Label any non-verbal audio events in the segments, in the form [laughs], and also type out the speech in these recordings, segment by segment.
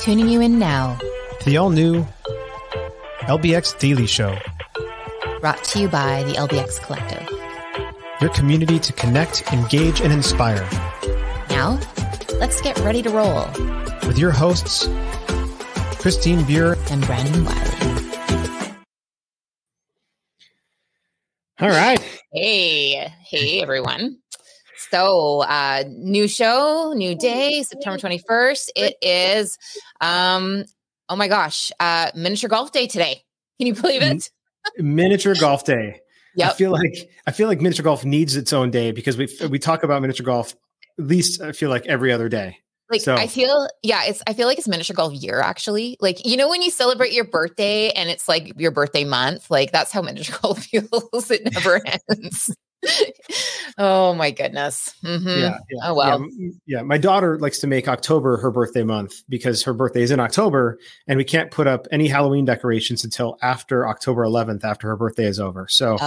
Tuning you in now. to the all new LBX Daily Show, Brought to you by the LBX Collective. your community to connect, engage, and inspire. Now, let's get ready to roll. With your hosts, Christine Buer. And Brandon Wiley. All right. Hey, hey, everyone. So, uh, new show, new day, September 21st. It is, um, oh my gosh, uh, miniature golf day today. Can you believe it? Miniature golf day. I feel like I feel like miniature golf needs its own day because we we talk about miniature golf at least I feel like every other day. Like So- I feel, yeah, it's. I feel like it's miniature golf year. Actually, like you know when you celebrate your birthday and it's like your birthday month. Like that's how miniature [laughs] golf feels. It never ends. Oh my goodness. Mhm. Yeah, yeah. Oh, wow. Yeah, yeah, my daughter likes to make October her birthday month because her birthday is in October and we can't put up any Halloween decorations until after October 11th after her birthday is over. So Oh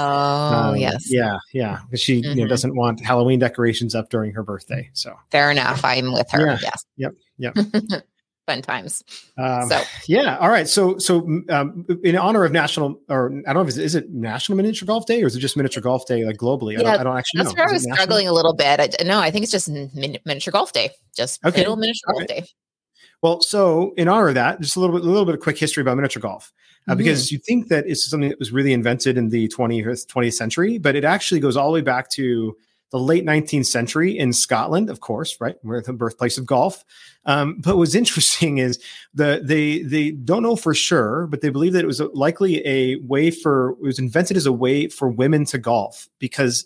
um, yes. Yeah, yeah. She you know Mhm. doesn't want Halloween decorations up during her birthday. So Fair enough. I'm with her. Yeah. Yes. Yep, yep. [laughs] Fun times. um, So yeah, all right. So so um, in honor of national or I don't know if it's, is it National Miniature Golf Day or is it just Miniature Golf Day like globally? I, Yeah, don't, I don't actually that's know. where I was struggling a little bit. I, no, I think it's just min- miniature golf day. Just Okay. little miniature golf day. Well, so in honor of that, just a little bit, a little bit of quick history about miniature golf, uh, Mm-hmm. because you think that it's something that was really invented in the 20th, 20th century, but it actually goes all the way back to the late 19th century in Scotland, of course, right, where the birthplace of golf. Um, but what's [laughs] interesting is the they they don't know for sure, but they believe that it was likely a way for it was invented as a way for women to golf because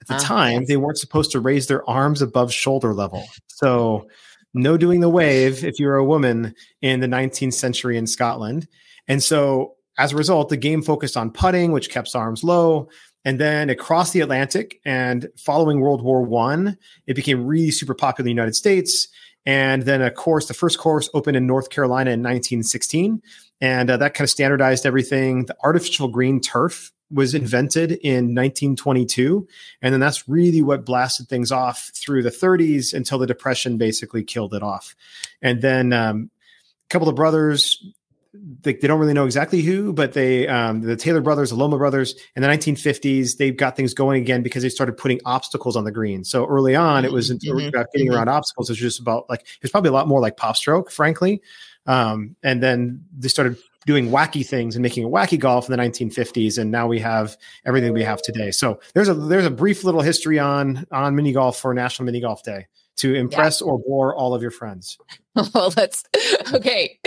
at the Ah, time yes. they weren't supposed to raise their arms above shoulder level. So no doing the wave if you're a woman in the 19th century in Scotland. And so as a result, the game focused on putting, which kept arms low. And then it crossed the Atlantic. And following World War One, it became really super popular in the United States. And then, of course, the first course opened in North Carolina in 1916. And uh, that kind of standardized everything. The artificial green turf was invented in 1922. And then that's really what blasted things off through the 30s until the Depression basically killed it off. And then um, a couple of brothers, they, they don't really know exactly who, but they, um, the Taylor brothers, the Lomma brothers, in the 1950s, they got things going again because they started putting obstacles on the green. So early on, it wasn't Mhm, about getting mhm. around obstacles. It was just about like, it's probably a lot more like PopStroke, frankly. Um, and then they started doing wacky things and making a wacky golf in the 1950s. And now we have everything we have today. So there's a, there's a brief little history on, on mini golf for National Mini Golf Day to impress or bore all of your friends. [laughs] well, let's okay.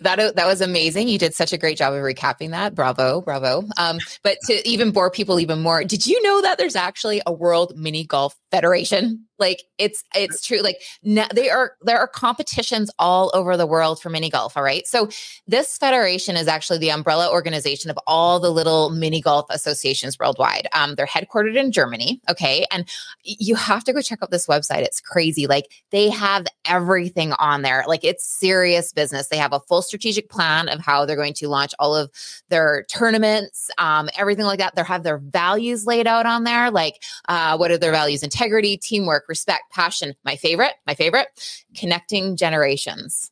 That that was amazing. You did such a great job of recapping that. Bravo, bravo. Um, but to even bore people even more, did you know that there's actually a World Mini Golf Federation? Like it's it's true. Like na- they are there are competitions all over the world for mini golf. All right, so this federation is actually the umbrella organization of all the little mini golf associations worldwide. Um, they're headquartered in Germany. Okay, and you have to go check out this website. It's crazy. Like they have everything on there. Like it's serious business. They have a full strategic plan of how they're going to launch all of their tournaments, um, everything like that. They have their values laid out on there. Like uh, what are their values? Integrity, teamwork, respect, passion. My favorite, my favorite, connecting generations.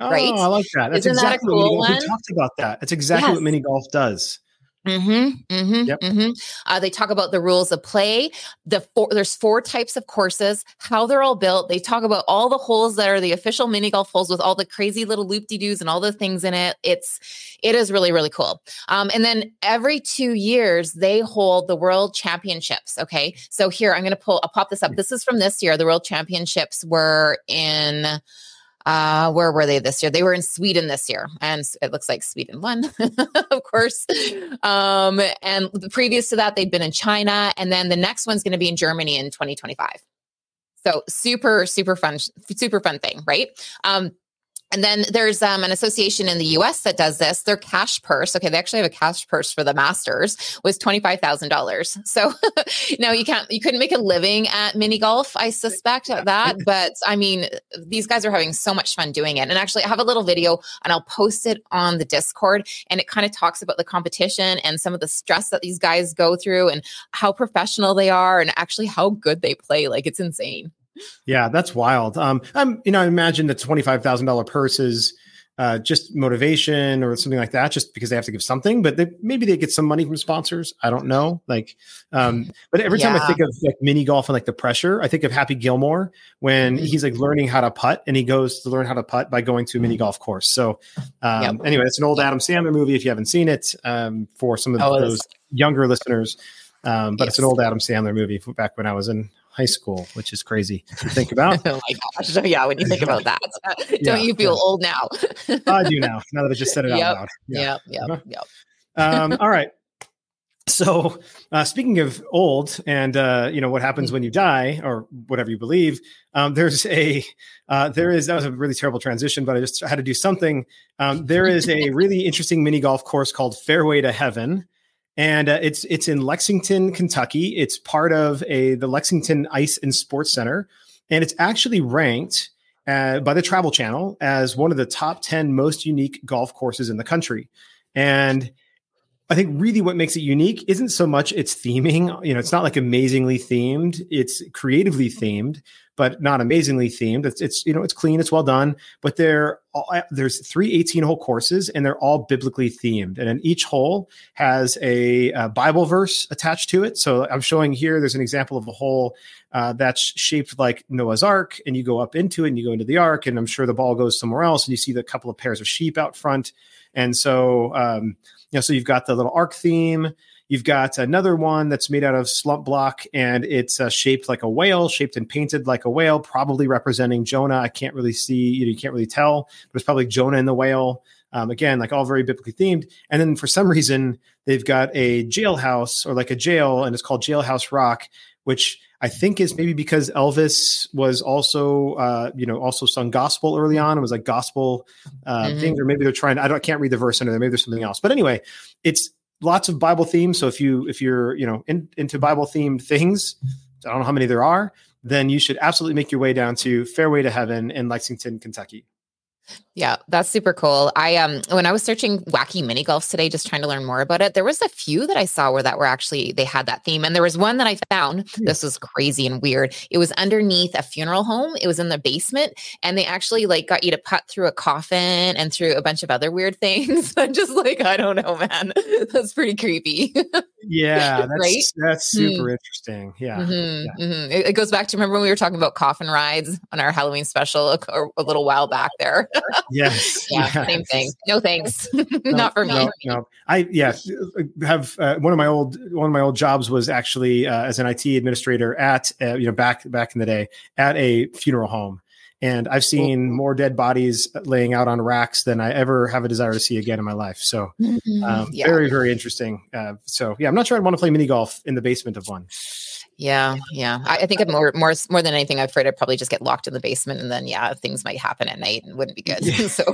Right? Oh, I like that. That's Isn't that a exactly what cool one? we talked about that. That's exactly Yes. what mini golf does. Mm-hmm. Mm-hmm. Yep. Mm-hmm. Uh, they talk about the rules of play. The four, there's four types of courses, how they're all built. They talk about all the holes that are the official mini golf holes with all the crazy little loop de doos and all the things in it. It's it is really really cool. Um, and then every two years they hold the World Championships. Okay, so here I'm going to pull. I'll pop this up. This is from this year. The World Championships were in uh where were they this year? They were in sweden this year and it looks like sweden won [laughs] of course. Um and previous to that they'd been in china and then the next one's going to be in germany in 2025 so super super fun super fun thing right? Um And then there's um, an association in the US that does this. Their cash purse, okay, they actually have a cash purse for the masters, was $25,000. So [laughs] now you can't, you couldn't make a living at mini golf, I suspect at that. [laughs] But I mean, these guys are having so much fun doing it. And actually, I have a little video and I'll post it on the Discord. And it kind of talks about the competition and some of the stress that these guys go through and how professional they are and actually how good they play. Like it's insane. Yeah, that's wild. Um, I'm, you know, I imagine the twenty-five thousand dollar purse is uh, just motivation or something like that, just because they have to give something. But they, maybe they get some money from sponsors. I don't know. Like, um, but every time I think of like mini golf and like the pressure, I think of Happy Gilmore when Mhm. he's like learning how to putt, and he goes to learn how to putt by going to a mini golf course. So, um, Yep. anyway, it's an old Adam Sandler movie. If you haven't seen it, um, for some of Oh, those younger listeners, um, but it's an old Adam Sandler movie from back when I was in high school, which is crazy to think about. [laughs] oh my gosh. So yeah, when you think about that, [laughs] [laughs] don't Yeah, you feel yeah. old now? I do now. Now that I just said it out Yep. loud. Yep, yep, Uh-huh. yep. um, all right. So, uh, speaking of old, and uh, you know what happens when you die, or whatever you believe, um, there's a uh, there is that was a really terrible transition, but I just had to do something. Um, there is a really interesting mini golf course called Fairway to Heaven, and uh, it's it's in Lexington, Kentucky. It's part of a the Lexington Ice and Sports Center, and it's actually ranked uh, by the Travel Channel as one of the top ten most unique golf courses in the country, and I think really what makes it unique isn't so much its theming. You know, it's not like amazingly themed. It's creatively themed, but not amazingly themed. It's, it's you know, it's clean, it's well done. But there, there's three 18 hole courses, and they're all biblically themed. And then each hole has a, uh Bible verse attached to it. So I'm showing here. There's an example of a hole uh, that's shaped like Noah's Ark, and you go up into it, and you go into the Ark, and I'm sure the ball goes somewhere else, and you see the couple of pairs of sheep out front. And so, um, you know, so you've got the little ark theme. You've got another one that's made out of slump block, and it's uh, shaped like a whale, shaped and painted like a whale, probably representing Jonah. I can't really see, you, know, you can't really tell, but it's probably Jonah and the whale. Um, again, like all very biblically themed. And then for some reason, they've got a jailhouse or like a jail, and it's called Jailhouse Rock, which I think is maybe because Elvis was also, uh, you know, also sung gospel early on. It was like gospel uh, Mhm. things, or maybe they're trying. I don't, I can't read the verse under there. Maybe there's something else. But anyway, it's lots of Bible themes. So if you if you're you know in, into Bible themed things, I don't know how many there are. Then you should absolutely make your way down to Fairway to Heaven in Lexington, Kentucky. Yeah, that's super cool. I um when I was searching wacky mini golfs today, just trying to learn more about it, there was a few that I saw where that were actually they had that theme. And there was one that I found. This was crazy and weird. It was underneath a funeral home. It was in the basement, and they actually like got you to putt through a coffin and through a bunch of other weird [laughs] things. I'm just like, I don't know, man. [laughs] That's pretty creepy. [laughs] Yeah, that's [laughs] Right? that's super interesting. Yeah. Mhm, yeah. mhm. It, it goes back to remember when we were talking about coffin rides on our Halloween special a, a little while back there. [laughs] Yes. yeah, yes. same thing. No thanks. [laughs] No, Not for me. No, no. I yeah have uh, one of my old one of my old jobs was actually uh, as an IT administrator at uh, you know back back in the day at a funeral home, and I've seen more dead bodies laying out on racks than I ever have a desire to see again in my life. So um, Mm, yeah. very very interesting. Uh, so yeah, I'm not sure I'd want to play mini golf in the basement of one. Yeah, yeah. I, I think I'm more, more, more than anything. I'm afraid I'd probably just get locked in the basement, and then yeah, things might happen at night and wouldn't be good. Yeah. [laughs] so,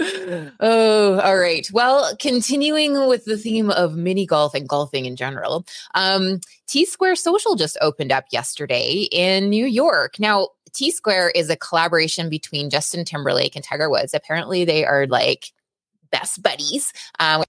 [laughs] oh, all right. Well, continuing with the theme of mini golf and golfing in general, um, T-Squared Social just opened up yesterday in New York. Now, T-Squared is a collaboration between Justin Timberlake and Tiger Woods. Apparently, they are like best buddies. Um,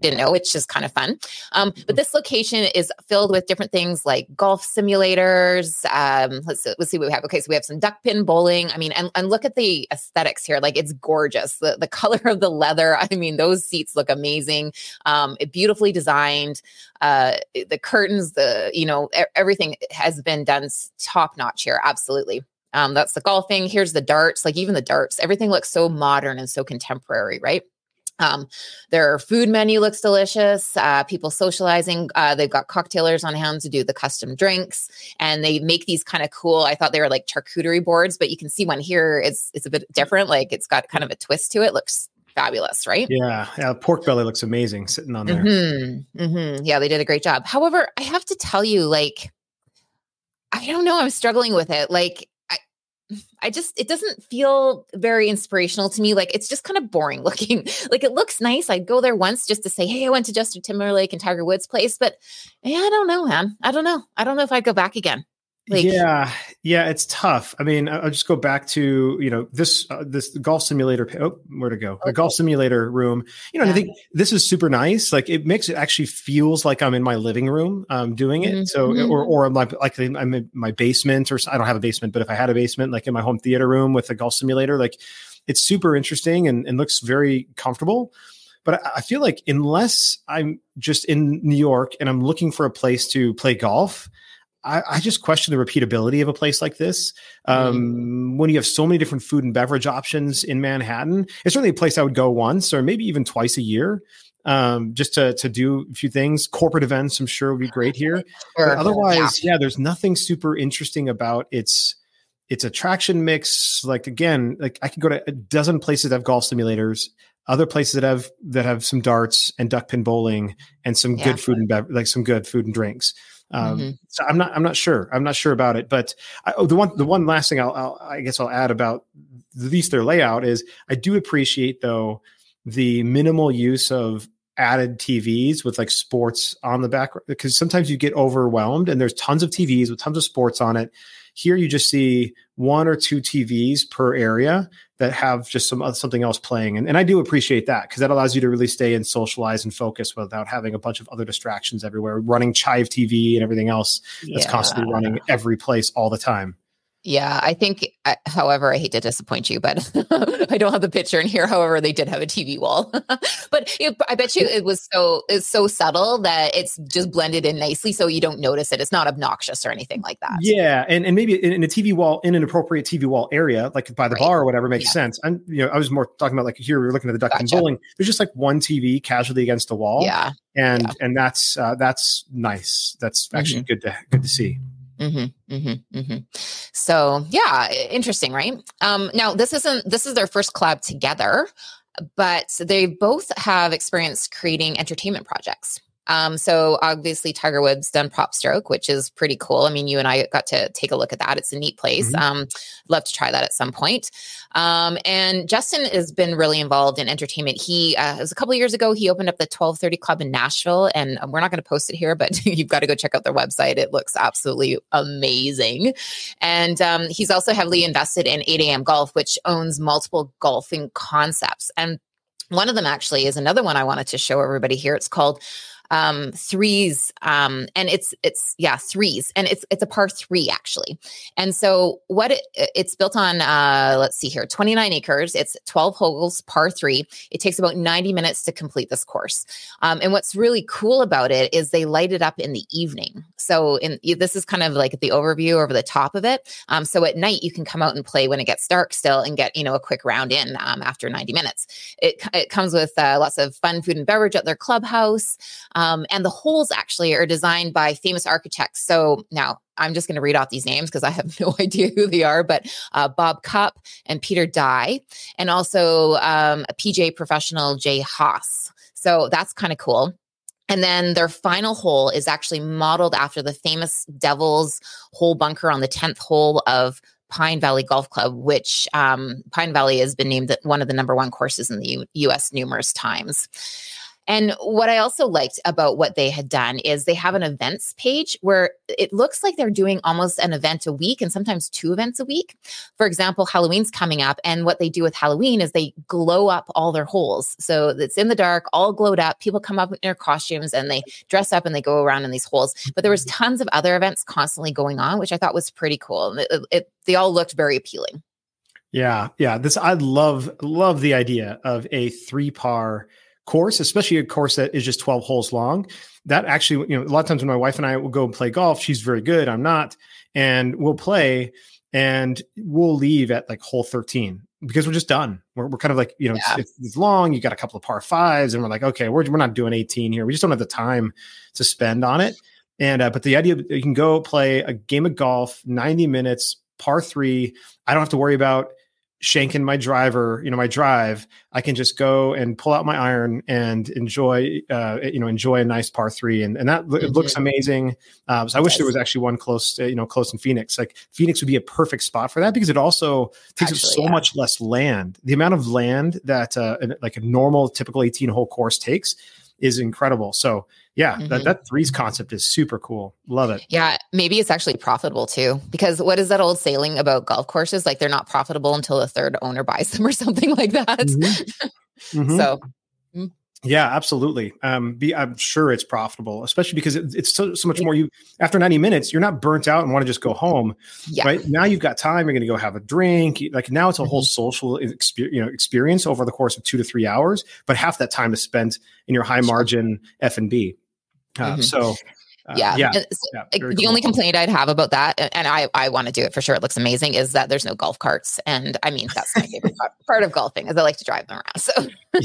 didn't know it's just kind of fun. Um, but this location is filled with different things like golf simulators um, let's, see- let's see what we have. Okay so we have some duck pin bowling. I mean and, and look at the aesthetics here. Like it's gorgeous. The, the [laughs] color of the leather i mean those seats look amazing. Um, it beautifully designed. Uh, the curtains the you know everything has been done top notch here absolutely. Um, that's the golfing. Here's the darts like even the darts. Everything looks so modern and so contemporary right um, their food menu looks delicious. Uh, people socializing. Uh, they've got cocktailers on hand to do the custom drinks, and they make these kind of cool. I thought they were like charcuterie boards, but you can see one here. It's it's a bit different. Like it's got kind of a twist to it. Looks fabulous, right? Yeah, yeah. Pork belly looks amazing sitting on there. Mm-hmm, mm-hmm. Yeah, they did a great job. However, I have to tell you, like, I don't know. I'm struggling with it. Like, I just it doesn't feel very inspirational to me. Like, it's just kind of boring [laughs] looking. like, it looks nice. I'd go there once just to say, "Hey, I went to Justin Timberlake and Tiger Woods' place," but yeah, I don't know, man. I don't know. I don't know if I'd go back again. Like, yeah, yeah, it's tough. I mean, I'll just go back to you know this uh, this golf simulator. Oh, where to go? The golf simulator room. You know, and I think this is super nice. Like it makes it actually feels like I'm in my living room um, doing it. So Mhm. or or I'm like like I'm in my basement or I don't have a basement, but if I had a basement, like in my home theater room with a golf simulator, like it's super interesting and, and looks very comfortable. But I feel like unless I'm just in New York and I'm looking for a place to play golf, I, I just question the repeatability of a place like this. Um, When you have so many different food and beverage options in Manhattan, it's certainly a place I would go once or maybe even twice a year, um, just to to do a few things. Corporate events, I'm sure, would be great here. [laughs] But otherwise, yeah. yeah. there's nothing super interesting about its its attraction mix. Like again, like I could go to a dozen places that have golf simulators, other places that have that have some darts and duck pin bowling and some Yeah. good food and bev- like some good food and drinks. Um, Mhm. So I'm not I'm not sure I'm not sure about it. But I, oh, the one the one last thing I'll, I'll I guess I'll add about at least their layout is I do appreciate though the minimal use of added TVs with like sports on the background because sometimes you get overwhelmed and there's tons of TVs with tons of sports on it. Here you just see one or two TVs per area that have just some uh, something else playing, and, and I do appreciate that because that allows you to really stay and socialize and focus without having a bunch of other distractions everywhere, running Chive TV and everything else that's Yeah. constantly running every place all the time. Yeah, I think. uh, However, I hate to disappoint you, but [laughs] I don't have the picture in here. However, they did have a TV wall, [laughs] but it, I bet you it was so it's so subtle that it's just blended in nicely, so you don't notice it. It's not obnoxious or anything like that. Yeah, and, and maybe in, in a TV wall, in an appropriate TV wall area, like by the Right. bar or whatever, makes Yeah. sense. And you know, I was more talking about like here we were looking at the duck pin bowling. There's just like one TV casually against the wall, Yeah. and yeah. and that's uh, that's nice. That's Mm-hmm. actually good to good to see. Mm-hmm, mm-hmm, mm-hmm. So yeah, interesting, right? Um, now this isn't this is their first collab together, but they both have experience creating entertainment projects. Um, so obviously Tiger Woods done PopStroke, which is pretty cool. I mean, you and I got to take a look at that. It's a neat place. Mhm. Um, love to try that at some point. Um, and Justin has been really involved in entertainment. He uh, it was a couple of years ago. He opened up the Twelve Thirty Club in Nashville, and um, we're not going to post it here, but [laughs] you've got to go check out their website. It looks absolutely amazing. And um, he's also heavily invested in 8 a.m. Golf, which owns multiple golfing concepts. And one of them actually is another one I wanted to show everybody here. It's called um threes um and it's it's yeah threes and it's it's a par three actually. And so what it, it's built on uh let's see here 29 acres. It's 12 holes par three. It takes about 90 minutes to complete this course. Um, and what's really cool about it is they light it up in the evening. So in this is kind of like the overview over the top of it. Um, so at night you can come out and play when it gets dark still and get you know a quick round in um, after 90 minutes. It, it comes with uh, lots of fun food and beverage at their clubhouse and the holes actually are designed by famous architects. So now I'm just going to read off these names because I have [laughs] no idea who they are, but uh, Bob Cupp and Peter Dye, and also um, a PJ professional, Jay Haas. So that's kind of cool. And then their final hole is actually modeled after the famous Devil's hole bunker on the 10th hole of Pine Valley Golf Club, which um, Pine Valley has been named one of the number one courses in the U- US numerous times. And what I also liked about what they had done is they have an events page where it looks like they're doing almost an event a week and sometimes two events a week. For example, Halloween's coming up, and what they do with Halloween is they glow up all their holes. So it's in the dark, all glowed up. People come up in their costumes and they dress up and they go around in these holes. But there was tons of other events constantly going on, which I thought was pretty cool. It, it- they all looked very appealing. Yeah, yeah. This I love love the idea of a three par course, especially a course that is just 12 holes long. That actually, you know, a lot of times when my wife and I will go and play golf, she's very good, I'm not, and we'll play and we'll leave at like hole 13 because we're just done. We're, we're kind of like, you know, Yeah. it's, it's long, you got a couple of par fives, and we're like, okay, we're, we're not doing 18 here. We just don't have the time to spend on it. And, uh, but the idea that you can go play a game of golf, 90 minutes, par three. I don't have to worry about shanking my driver, you know, my drive. I can just go and pull out my iron and enjoy, uh, you know, enjoy a nice par three. And, and that it looks amazing. Um, so I wish there was actually one close, to, you know, close in Phoenix. Like Phoenix would be a perfect spot for that because it also takes up Actually, so yeah. much less land. The amount of land that uh, like a normal typical 18 hole course takes is incredible. So yeah, Mhm. that that threes concept is super cool. Love it. Yeah, maybe it's actually profitable too. Because what is that old saying about golf courses? Like they're not profitable until the third owner [laughs] buys them or something like that. Mhm. [laughs] Mhm. So Yeah, absolutely. Um, be, I'm sure it's profitable, especially because it, it's so, so much more. You after 90 minutes, you're not burnt out and want to just go home. yeah. Right now, you've got time. You're going to go have a drink. Like now, it's a whole social experience, you know, experience over the course of two to three hours. But half that time is spent in your high margin F and B. Uh, Mhm. So, yeah. yeah, so, yeah, like, the cool. only complaint I'd have about that, and I, I want to do it for sure. It looks amazing. Is that there's no golf carts, and I mean that's my favorite part, [laughs] part of golfing is I like to drive them around. So [laughs]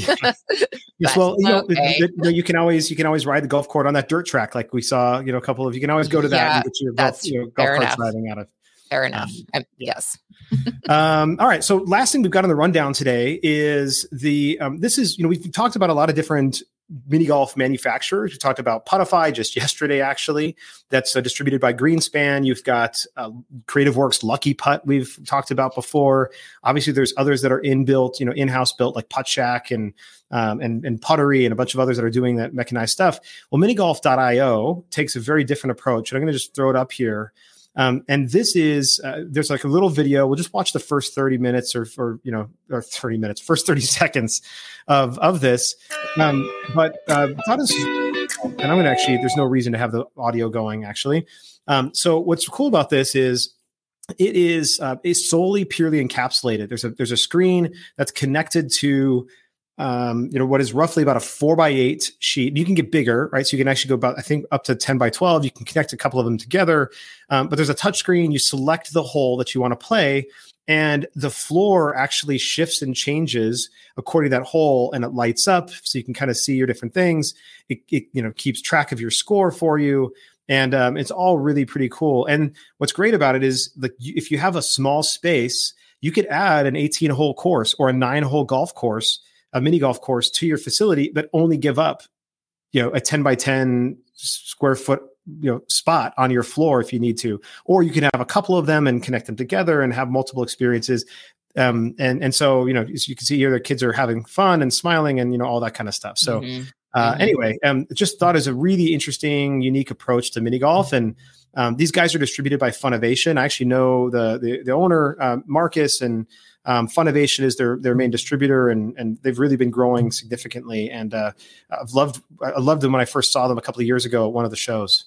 Yes, But, well, you know, okay. you know, you can always you can always ride the golf court on that dirt track, like we saw. You know, a couple of you can always go to that Yeah, and get your golf, you know, golf fair carts enough. driving out of. fair enough. Um, Um, yes. [laughs] Um, all right. So last thing we've got on the rundown today is the um, this is you know we've talked about a lot of different mini golf manufacturers. We talked about Putify just yesterday, actually. That's uh, distributed by Greenspan. You've got uh, Creative Works Lucky Putt. We've talked about before. Obviously, there's others that are inbuilt, you know, in-house built like Puttshack and um, and and Puttery and a bunch of others that are doing that mechanized stuff. Well, minigolf.io takes a very different approach, and I'm going to just throw it up here. Um, and this is uh, there's like a little video. We'll just watch the first 30 minutes or or you know or 30 minutes, first 30 [laughs] seconds of of this. Um, but uh, is, and I'm to actually. There's no reason to have the audio going actually. Um, so what's cool about this is it is uh, is solely purely encapsulated. There's a there's a screen that's connected to um, you know what is roughly about a four by eight sheet. You can get bigger, right? So you can actually go about I think up to ten by twelve. You can connect a couple of them together, um, but there's a touch screen. You select the hole that you want to play, and the floor actually shifts and changes according to that hole, and it lights up so you can kind of see your different things. It, it you know keeps track of your score for you. And um, it's all really pretty cool. And what's great about it is like if you have a small space, you could add an 18 hole course or a nine hole golf course, a mini golf course to your facility, but only give up, you know, a 10 by 10 square foot, you know, spot on your floor if you need to. Or you can have a couple of them and connect them together and have multiple experiences. Um, and and so you know, as you can see here, the kids are having fun and smiling and you know all that kind of stuff. So Mhm. uh, Mhm. Anyway, um, just thought is a really interesting, unique approach to mini golf, and um, these guys are distributed by funovation I actually know the the, the owner, um, Marcus, and um, is their their main distributor, and and they've really been growing significantly. And uh, I've loved I loved them when I first saw them a couple of years ago at one of the shows.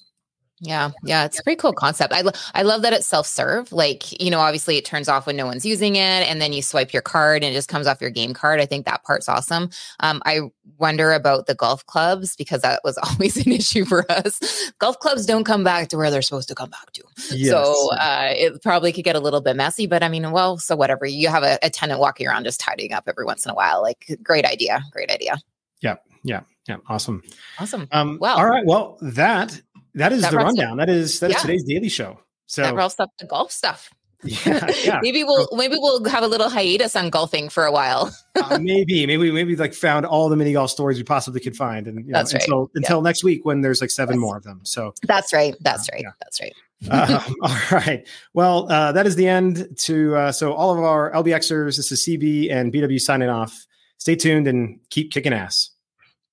Yeah, yeah, it's a pretty cool concept. I, lo- I love that it's self serve. Like, you know, obviously it turns off when no one's using it, and then you swipe your card and it just comes off your game card. I think that part's awesome. Um, I wonder about the golf clubs because that was [laughs] always an issue for us. Golf clubs don't come back to where they're supposed to come back to. So uh, it probably could get a little bit messy, but I mean, well, so whatever. You have a, a tenant walking around just tidying up every once in a while. Like, great idea. Great idea. Yeah, yeah, yeah, awesome. Awesome. Um, Well- all right, well that that is That the wraps up- rundown. That is that is Yeah. today's daily show. So that wraps up the golf stuff. [laughs] yeah, yeah. [laughs] maybe we'll maybe we'll have a little hiatus on golfing for a while. uh, maybe, maybe, maybe like found all the mini golf stories we possibly could find, and you know, That's right. until until next week when there's like seven more of them. So, That's right. That's right. Yeah. That's right. [laughs] um, all right. Well, uh, that is the end to uh, so all of our LBXers. This is CB and BW signing off. Stay tuned and keep kicking ass.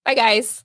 Bye, guys.